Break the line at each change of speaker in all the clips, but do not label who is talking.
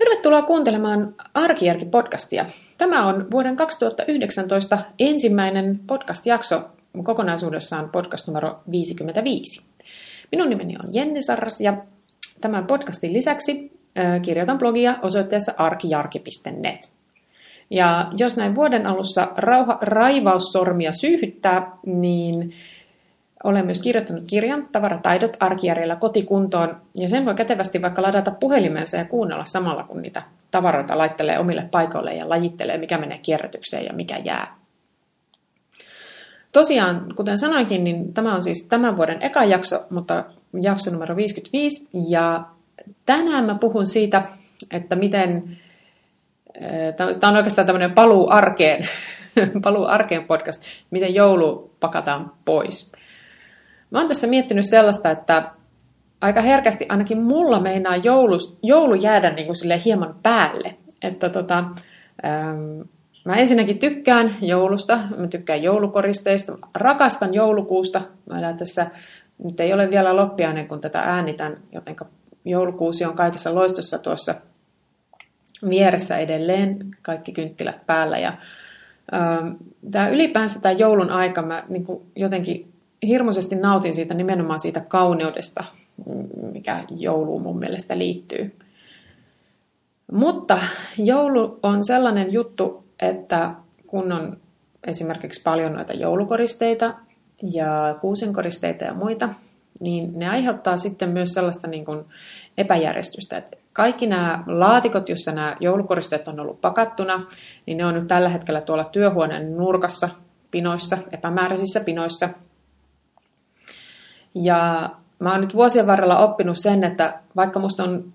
Tervetuloa kuuntelemaan Arkijärki-podcastia. Tämä on vuoden 2019 ensimmäinen podcast-jakso kokonaisuudessaan podcast numero 55. Minun nimeni on Jenni Sarras ja tämän podcastin lisäksi kirjoitan blogia osoitteessa arkijarki.net. Ja jos näin vuoden alussa rauha, raivaussormia syyhyttää, niin olen myös kirjoittanut kirjan Tavarataidot arkijärjellä kotikuntoon, ja sen voi kätevästi vaikka ladata puhelimensa ja kuunnella samalla, kun niitä tavaroita laittelee omille paikoille ja lajittelee, mikä menee kierrätykseen ja mikä jää. Tosiaan, kuten sanoinkin, niin tämä on siis tämän vuoden eka jakso, mutta jakso numero 55, ja tänään mä puhun siitä, että miten, tämä on oikeastaan tämmöinen paluu arkeen, paluu arkeen podcast, miten joulu pakataan pois. Mä oon tässä miettinyt sellaista, että aika herkästi ainakin mulla meinaa joulu, joulu jäädä niin kuin hieman päälle. Että tota, ähm, mä ensinnäkin tykkään joulusta, mä tykkään joulukoristeista, rakastan joulukuusta. Mä tässä, nyt ei ole vielä loppiainen, kun tätä äänitän, joten joulukuusi on kaikessa loistossa tuossa vieressä edelleen, kaikki kynttilät päällä. Ja, ähm, tämä ylipäänsä tämä joulun aika, mä niin jotenkin hirmuisesti nautin siitä nimenomaan siitä kauneudesta, mikä jouluun mun mielestä liittyy. Mutta joulu on sellainen juttu, että kun on esimerkiksi paljon noita joulukoristeita ja kuusenkoristeita ja muita, niin ne aiheuttaa sitten myös sellaista niin kuin epäjärjestystä. Että kaikki nämä laatikot, joissa nämä joulukoristeet on ollut pakattuna, niin ne on nyt tällä hetkellä tuolla työhuoneen nurkassa, pinoissa, epämääräisissä pinoissa, ja mä oon nyt vuosien varrella oppinut sen, että vaikka musta on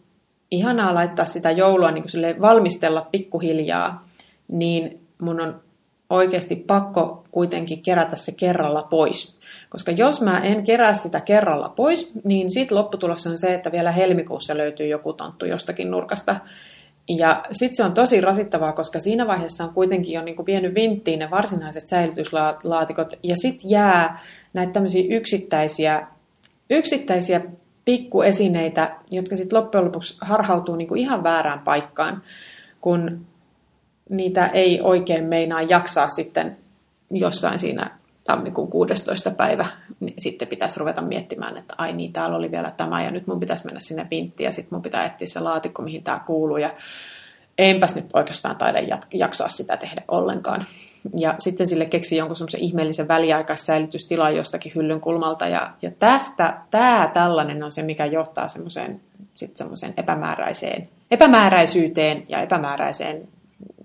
ihanaa laittaa sitä joulua niin kuin valmistella pikkuhiljaa, niin mun on oikeasti pakko kuitenkin kerätä se kerralla pois. Koska jos mä en kerää sitä kerralla pois, niin sitten lopputulos on se, että vielä helmikuussa löytyy joku tonttu jostakin nurkasta. Ja sitten se on tosi rasittavaa, koska siinä vaiheessa on kuitenkin jo niin kuin vienyt vinttiin ne varsinaiset säilytyslaatikot. Ja sitten jää näitä tämmöisiä yksittäisiä, yksittäisiä pikkuesineitä, jotka sitten loppujen lopuksi harhautuu niin kuin ihan väärään paikkaan, kun niitä ei oikein meinaa jaksaa sitten jossain siinä tammikuun 16. päivä, niin sitten pitäisi ruveta miettimään, että ai niin, täällä oli vielä tämä ja nyt mun pitäisi mennä sinne vinttiin ja sitten mun pitää etsiä se laatikko, mihin tämä kuuluu ja enpäs nyt oikeastaan taida jaksaa sitä tehdä ollenkaan. Ja sitten sille keksi jonkun semmoisen ihmeellisen väliaikaissäilytystilan jostakin hyllyn kulmalta. Ja, ja tästä, tämä tällainen on se, mikä johtaa semmoiseen, sitten semmoiseen epämääräiseen, epämääräisyyteen ja epämääräiseen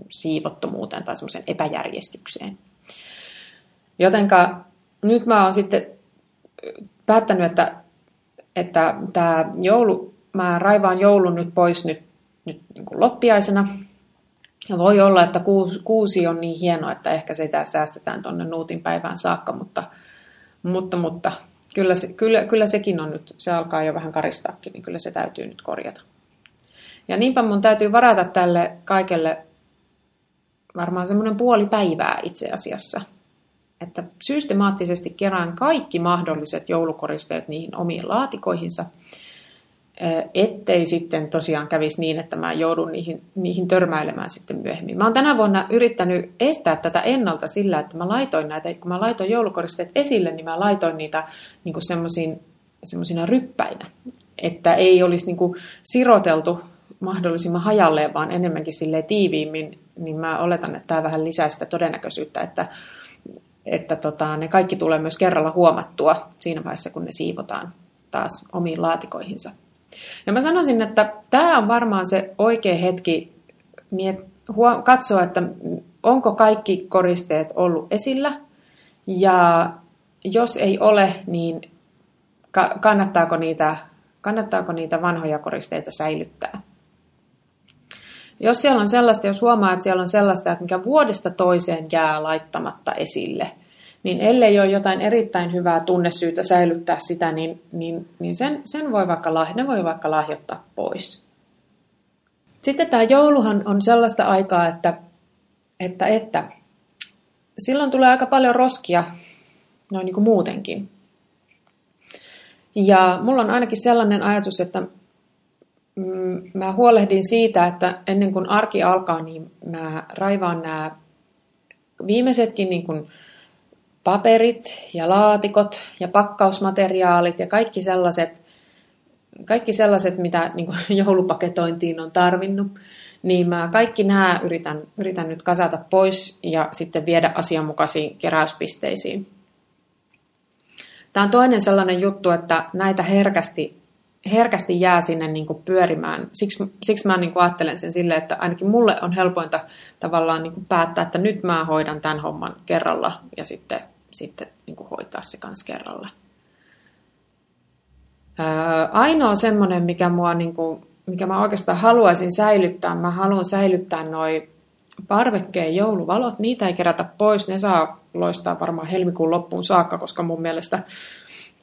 siivottomuuteen tai semmoiseen epäjärjestykseen. Jotenka nyt mä oon sitten päättänyt, että, että tämä joulu, mä raivaan joulun nyt pois nyt, nyt niin kuin loppiaisena. Ja voi olla, että kuusi, kuusi on niin hieno, että ehkä sitä säästetään tuonne Nuutin päivään saakka, mutta, mutta, mutta kyllä, se, kyllä, kyllä sekin on nyt, se alkaa jo vähän karistaakin, niin kyllä se täytyy nyt korjata. Ja niinpä mun täytyy varata tälle kaikelle varmaan semmoinen puoli päivää itse asiassa – että systemaattisesti kerään kaikki mahdolliset joulukoristeet niihin omiin laatikoihinsa, ettei sitten tosiaan kävisi niin, että mä joudun niihin, niihin törmäilemään sitten myöhemmin. Mä oon tänä vuonna yrittänyt estää tätä ennalta sillä, että mä laitoin näitä, kun mä laitoin joulukoristeet esille, niin mä laitoin niitä niin semmoisina ryppäinä, että ei olisi niin kuin siroteltu mahdollisimman hajalleen, vaan enemmänkin sille tiiviimmin, niin mä oletan, että tämä vähän lisää sitä todennäköisyyttä, että että tota, ne kaikki tulee myös kerralla huomattua siinä vaiheessa, kun ne siivotaan taas omiin laatikoihinsa. Ja mä sanoisin, että tämä on varmaan se oikea hetki katsoa, että onko kaikki koristeet ollut esillä. Ja jos ei ole, niin kannattaako niitä, kannattaako niitä vanhoja koristeita säilyttää. Jos siellä on sellaista, jos huomaa, että siellä on sellaista, että mikä vuodesta toiseen jää laittamatta esille, niin ellei ole jotain erittäin hyvää tunnesyytä säilyttää sitä, niin, niin, niin sen, sen voi vaikka, ne voi vaikka lahjoittaa pois. Sitten tämä jouluhan on sellaista aikaa, että, että, että silloin tulee aika paljon roskia noin niin kuin muutenkin. Ja mulla on ainakin sellainen ajatus, että mä huolehdin siitä, että ennen kuin arki alkaa, niin mä raivaan nämä viimeisetkin niin kuin paperit ja laatikot ja pakkausmateriaalit ja kaikki sellaiset, kaikki sellaiset mitä niin kuin joulupaketointiin on tarvinnut, niin mä kaikki nämä yritän, yritän nyt kasata pois ja sitten viedä asianmukaisiin keräyspisteisiin. Tämä on toinen sellainen juttu, että näitä herkästi, herkästi jää sinne niin kuin pyörimään. Siksi, siksi mä niin kuin ajattelen sen silleen, että ainakin mulle on helpointa tavallaan niin kuin päättää, että nyt mä hoidan tämän homman kerralla ja sitten, sitten niin kuin hoitaa se kanssa kerralla. ainoa semmoinen, mikä, mua, niin kuin, mikä mä oikeastaan haluaisin säilyttää, mä haluan säilyttää noin parvekkeen jouluvalot, niitä ei kerätä pois, ne saa loistaa varmaan helmikuun loppuun saakka, koska mun mielestä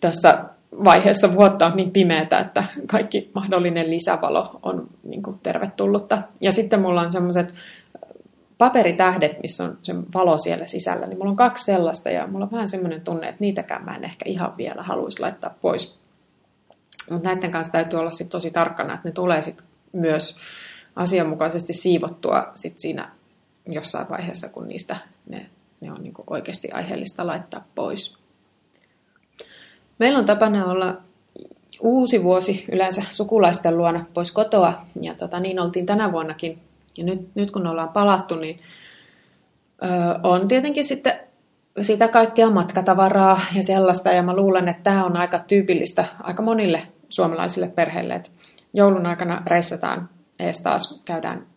tässä vaiheessa vuotta on niin pimeätä, että kaikki mahdollinen lisävalo on niin kuin tervetullutta. Ja sitten mulla on semmoiset paperitähdet, missä on se valo siellä sisällä, niin mulla on kaksi sellaista ja mulla on vähän semmoinen tunne, että niitäkään mä en ehkä ihan vielä haluaisi laittaa pois. Mutta näiden kanssa täytyy olla sit tosi tarkkana, että ne tulee sit myös asianmukaisesti siivottua sit siinä jossain vaiheessa, kun niistä ne, ne on niin oikeasti aiheellista laittaa pois. Meillä on tapana olla uusi vuosi yleensä sukulaisten luona pois kotoa, ja tota, niin oltiin tänä vuonnakin. Ja nyt, nyt kun ollaan palattu, niin ö, on tietenkin sitten sitä kaikkea matkatavaraa ja sellaista, ja mä luulen, että tämä on aika tyypillistä aika monille suomalaisille perheille, että joulun aikana reissataan ees taas, käydään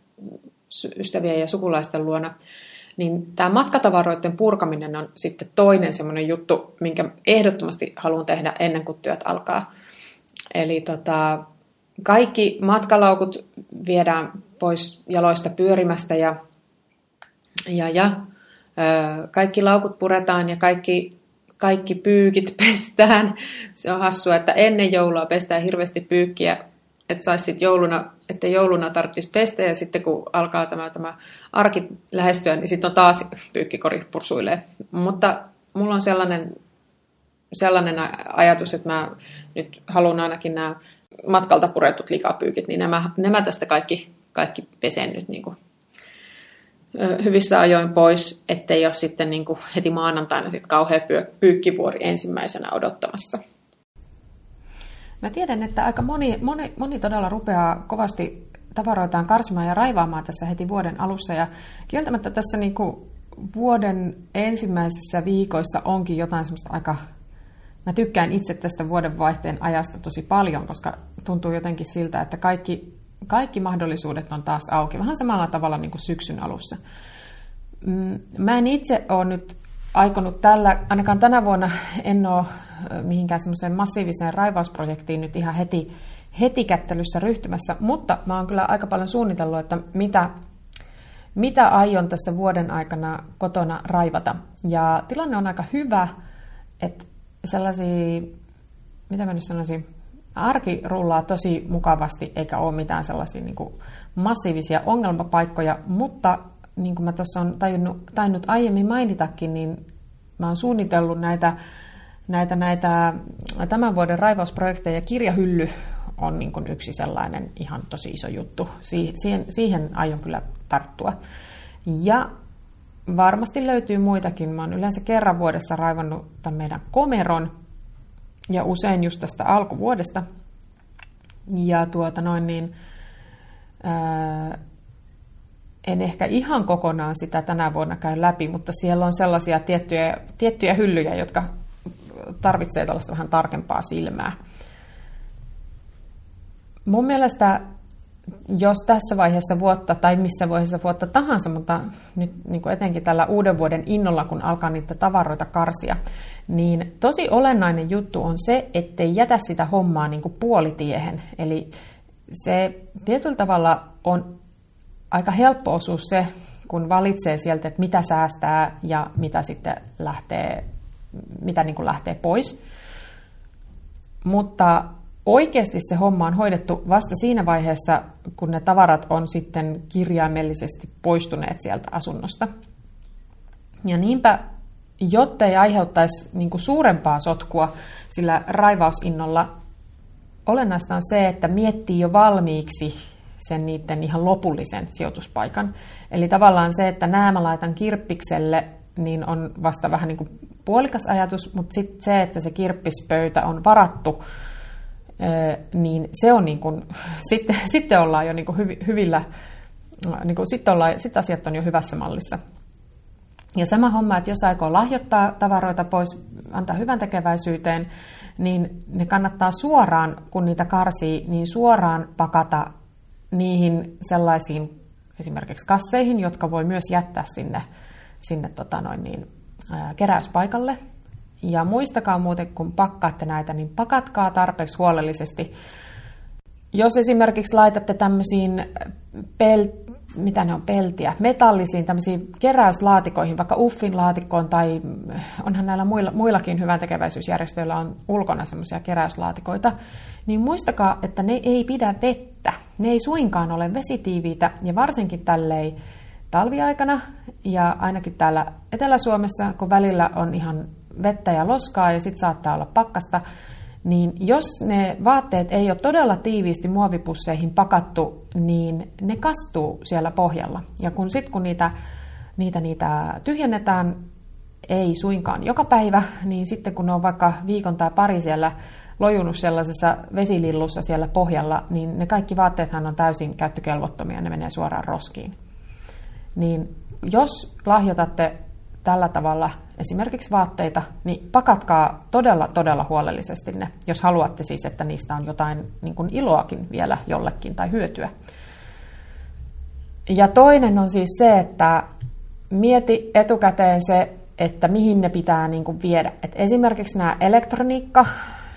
ystävien ja sukulaisten luona, niin tämä matkatavaroiden purkaminen on sitten toinen semmoinen juttu, minkä ehdottomasti haluan tehdä ennen kuin työt alkaa. Eli tota, kaikki matkalaukut viedään pois jaloista pyörimästä ja, ja, ja ö, kaikki laukut puretaan ja kaikki, kaikki pyykit pestään. Se on hassua, että ennen joulua pestään hirveästi pyykkiä että saisi sitten jouluna, että jouluna tarvitsisi pestä ja sitten kun alkaa tämä, tämä arki lähestyä, niin sitten on taas pyykkikori pursuilee. Mutta mulla on sellainen, sellainen ajatus, että mä nyt haluan ainakin nämä matkalta puretut likapyykit, niin nämä, nämä tästä kaikki, kaikki pesen nyt niin kuin hyvissä ajoin pois, ettei ole sitten niin kuin heti maanantaina sit kauhea pyykkivuori ensimmäisenä odottamassa.
Mä tiedän, että aika moni, moni, moni todella rupeaa kovasti tavaroitaan karsimaan ja raivaamaan tässä heti vuoden alussa. Ja kieltämättä tässä niin kuin vuoden ensimmäisissä viikoissa onkin jotain semmoista aika... Mä tykkään itse tästä vuoden vaihteen ajasta tosi paljon, koska tuntuu jotenkin siltä, että kaikki, kaikki mahdollisuudet on taas auki. Vähän samalla tavalla niin kuin syksyn alussa. Mm, mä en itse ole nyt aikonut tällä, ainakaan tänä vuonna en ole mihinkään semmoiseen massiiviseen raivausprojektiin nyt ihan heti, heti kättelyssä ryhtymässä, mutta mä oon kyllä aika paljon suunnitellut, että mitä, mitä aion tässä vuoden aikana kotona raivata. Ja tilanne on aika hyvä, että sellaisia, mitä mä nyt sanoisin, arki rullaa tosi mukavasti, eikä ole mitään sellaisia niin kuin massiivisia ongelmapaikkoja, mutta niin kuin mä tuossa on tajunnut, tainnut aiemmin mainitakin, niin mä oon suunnitellut näitä, näitä, näitä tämän vuoden raivausprojekteja. Kirjahylly on niin kuin yksi sellainen ihan tosi iso juttu. Siihen, siihen aion kyllä tarttua. Ja varmasti löytyy muitakin. Mä oon yleensä kerran vuodessa raivannut tämän meidän komeron ja usein just tästä alkuvuodesta. Ja tuota noin niin, ää, en ehkä ihan kokonaan sitä tänä vuonna käy läpi, mutta siellä on sellaisia tiettyjä, tiettyjä hyllyjä, jotka tarvitsee tällaista vähän tarkempaa silmää. Mun mielestä, jos tässä vaiheessa vuotta tai missä vaiheessa vuotta tahansa, mutta nyt niin kuin etenkin tällä uuden vuoden innolla, kun alkaa niitä tavaroita karsia, niin tosi olennainen juttu on se, ettei jätä sitä hommaa niin kuin puolitiehen. Eli se tietyllä tavalla on aika helppo osuus se, kun valitsee sieltä, että mitä säästää ja mitä sitten lähtee, mitä niin kuin lähtee pois. Mutta oikeasti se homma on hoidettu vasta siinä vaiheessa, kun ne tavarat on sitten kirjaimellisesti poistuneet sieltä asunnosta. Ja niinpä, jotta ei aiheuttaisi niin kuin suurempaa sotkua sillä raivausinnolla, olennaista on se, että miettii jo valmiiksi sen niiden ihan lopullisen sijoituspaikan. Eli tavallaan se, että nämä mä laitan kirppikselle, niin on vasta vähän niin kuin puolikas ajatus, mutta sitten se, että se kirppispöytä on varattu, niin se on niin kuin, sitten, sitten ollaan jo niin kuin hyvillä, niin kuin, sitten, ollaan, sitten asiat on jo hyvässä mallissa. Ja sama homma, että jos aikoo lahjoittaa tavaroita pois, antaa hyvän tekeväisyyteen, niin ne kannattaa suoraan, kun niitä karsii, niin suoraan pakata niihin sellaisiin esimerkiksi kasseihin, jotka voi myös jättää sinne, sinne tota noin niin, ää, keräyspaikalle. Ja muistakaa muuten, kun pakkaatte näitä, niin pakatkaa tarpeeksi huolellisesti. Jos esimerkiksi laitatte tämmöisiin pel- mitä ne on, peltiä, metallisiin tämmöisiin keräyslaatikoihin, vaikka Uffin laatikkoon tai onhan näillä muilla, muillakin hyvän tekeväisyysjärjestöillä on ulkona semmoisia keräyslaatikoita, niin muistakaa, että ne ei pidä vettä. Ne ei suinkaan ole vesitiiviitä ja varsinkin tällei talviaikana ja ainakin täällä Etelä-Suomessa, kun välillä on ihan vettä ja loskaa ja sitten saattaa olla pakkasta, niin jos ne vaatteet ei ole todella tiiviisti muovipusseihin pakattu, niin ne kastuu siellä pohjalla. Ja kun sitten kun niitä, niitä, niitä tyhjennetään, ei suinkaan joka päivä, niin sitten kun ne on vaikka viikon tai pari siellä lojunut sellaisessa vesilillussa siellä pohjalla, niin ne kaikki vaatteethan on täysin käyttökelvottomia, ne menee suoraan roskiin. Niin jos lahjoitatte tällä tavalla esimerkiksi vaatteita, niin pakatkaa todella, todella huolellisesti ne, jos haluatte siis, että niistä on jotain niin kuin iloakin vielä jollekin tai hyötyä. Ja toinen on siis se, että mieti etukäteen se, että mihin ne pitää niin kuin viedä. Et esimerkiksi nämä elektroniikka,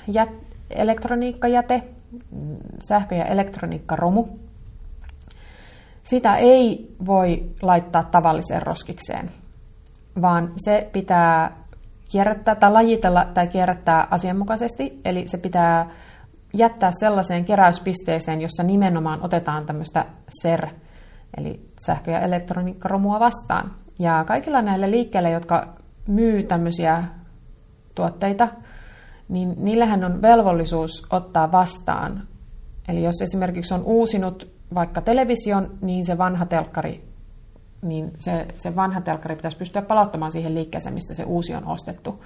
jät, elektroniikkajäte, sähkö- ja elektroniikkaromu, sitä ei voi laittaa tavalliseen roskikseen, vaan se pitää kierrättää tai lajitella tai kierrättää asianmukaisesti, eli se pitää jättää sellaiseen keräyspisteeseen, jossa nimenomaan otetaan tämmöistä SER, eli sähkö- ja elektroniikkaromua vastaan. Ja kaikilla näillä liikkeillä, jotka myy tämmöisiä tuotteita, niin niillähän on velvollisuus ottaa vastaan. Eli jos esimerkiksi on uusinut vaikka television, niin se vanha telkkari niin se, se vanha telkkari pitäisi pystyä palauttamaan siihen liikkeeseen, mistä se uusi on ostettu.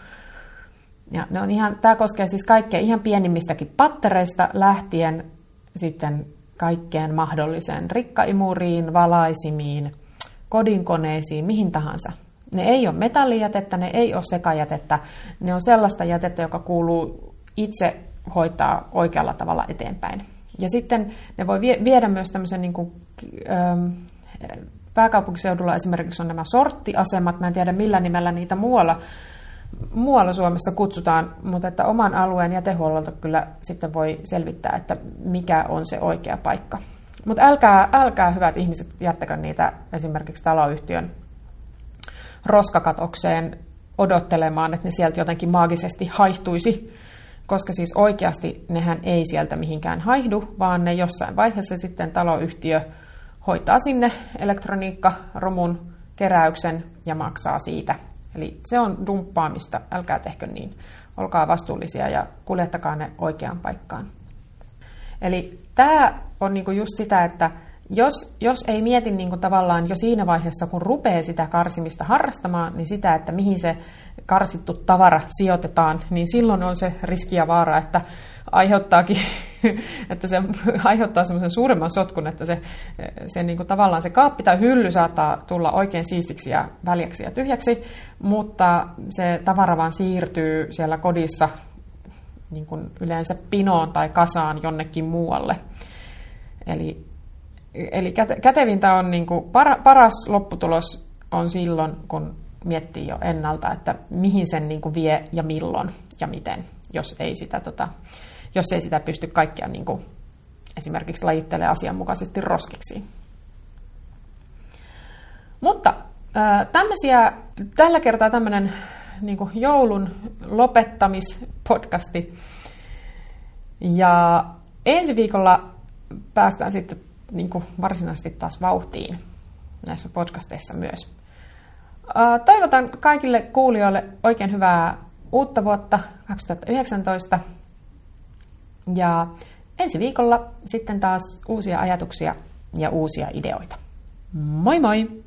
Ja ne on ihan, tämä koskee siis kaikkea ihan pienimmistäkin pattereista lähtien sitten kaikkeen mahdolliseen rikkaimuriin, valaisimiin, kodinkoneisiin, mihin tahansa. Ne ei ole metallijätettä, ne ei ole sekajätettä, ne on sellaista jätettä, joka kuuluu itse hoitaa oikealla tavalla eteenpäin. Ja sitten ne voi viedä myös tämmöisen niin kuin, ähm, Pääkaupunkiseudulla esimerkiksi on nämä sorttiasemat, mä en tiedä millä nimellä niitä muualla, muualla Suomessa kutsutaan, mutta että oman alueen jätehuollolta kyllä sitten voi selvittää, että mikä on se oikea paikka. Mutta älkää, älkää hyvät ihmiset jättäkö niitä esimerkiksi taloyhtiön roskakatokseen odottelemaan, että ne sieltä jotenkin maagisesti haihtuisi, koska siis oikeasti nehän ei sieltä mihinkään haihdu, vaan ne jossain vaiheessa sitten taloyhtiö hoitaa sinne elektroniikkaromun keräyksen ja maksaa siitä. Eli se on dumppaamista, älkää tehkö niin. Olkaa vastuullisia ja kuljettakaa ne oikeaan paikkaan. Eli tämä on niinku just sitä, että jos, jos ei mieti niinku tavallaan jo siinä vaiheessa, kun rupeaa sitä karsimista harrastamaan, niin sitä, että mihin se karsittu tavara sijoitetaan, niin silloin on se riski ja vaara, että aiheuttaakin, että se aiheuttaa semmoisen suuremman sotkun, että se, se niin kuin tavallaan se kaappi tai hylly saattaa tulla oikein siistiksi ja väljäksi ja tyhjäksi, mutta se tavara vaan siirtyy siellä kodissa niin kuin yleensä pinoon tai kasaan jonnekin muualle. Eli, eli kätevintä on niin kuin paras lopputulos on silloin, kun miettii jo ennalta, että mihin sen niin kuin vie ja milloin ja miten, jos ei sitä tota, jos ei sitä pysty kaikkea niin kuin esimerkiksi lajittelemaan asianmukaisesti roskiksi. Mutta tämmöisiä, tällä kertaa tämmöinen niin joulun lopettamispodcasti. Ja ensi viikolla päästään sitten niin kuin varsinaisesti taas vauhtiin näissä podcasteissa myös. Toivotan kaikille kuulijoille oikein hyvää uutta vuotta 2019 Ja ensi viikolla sitten taas uusia ajatuksia ja uusia ideoita. Moi moi!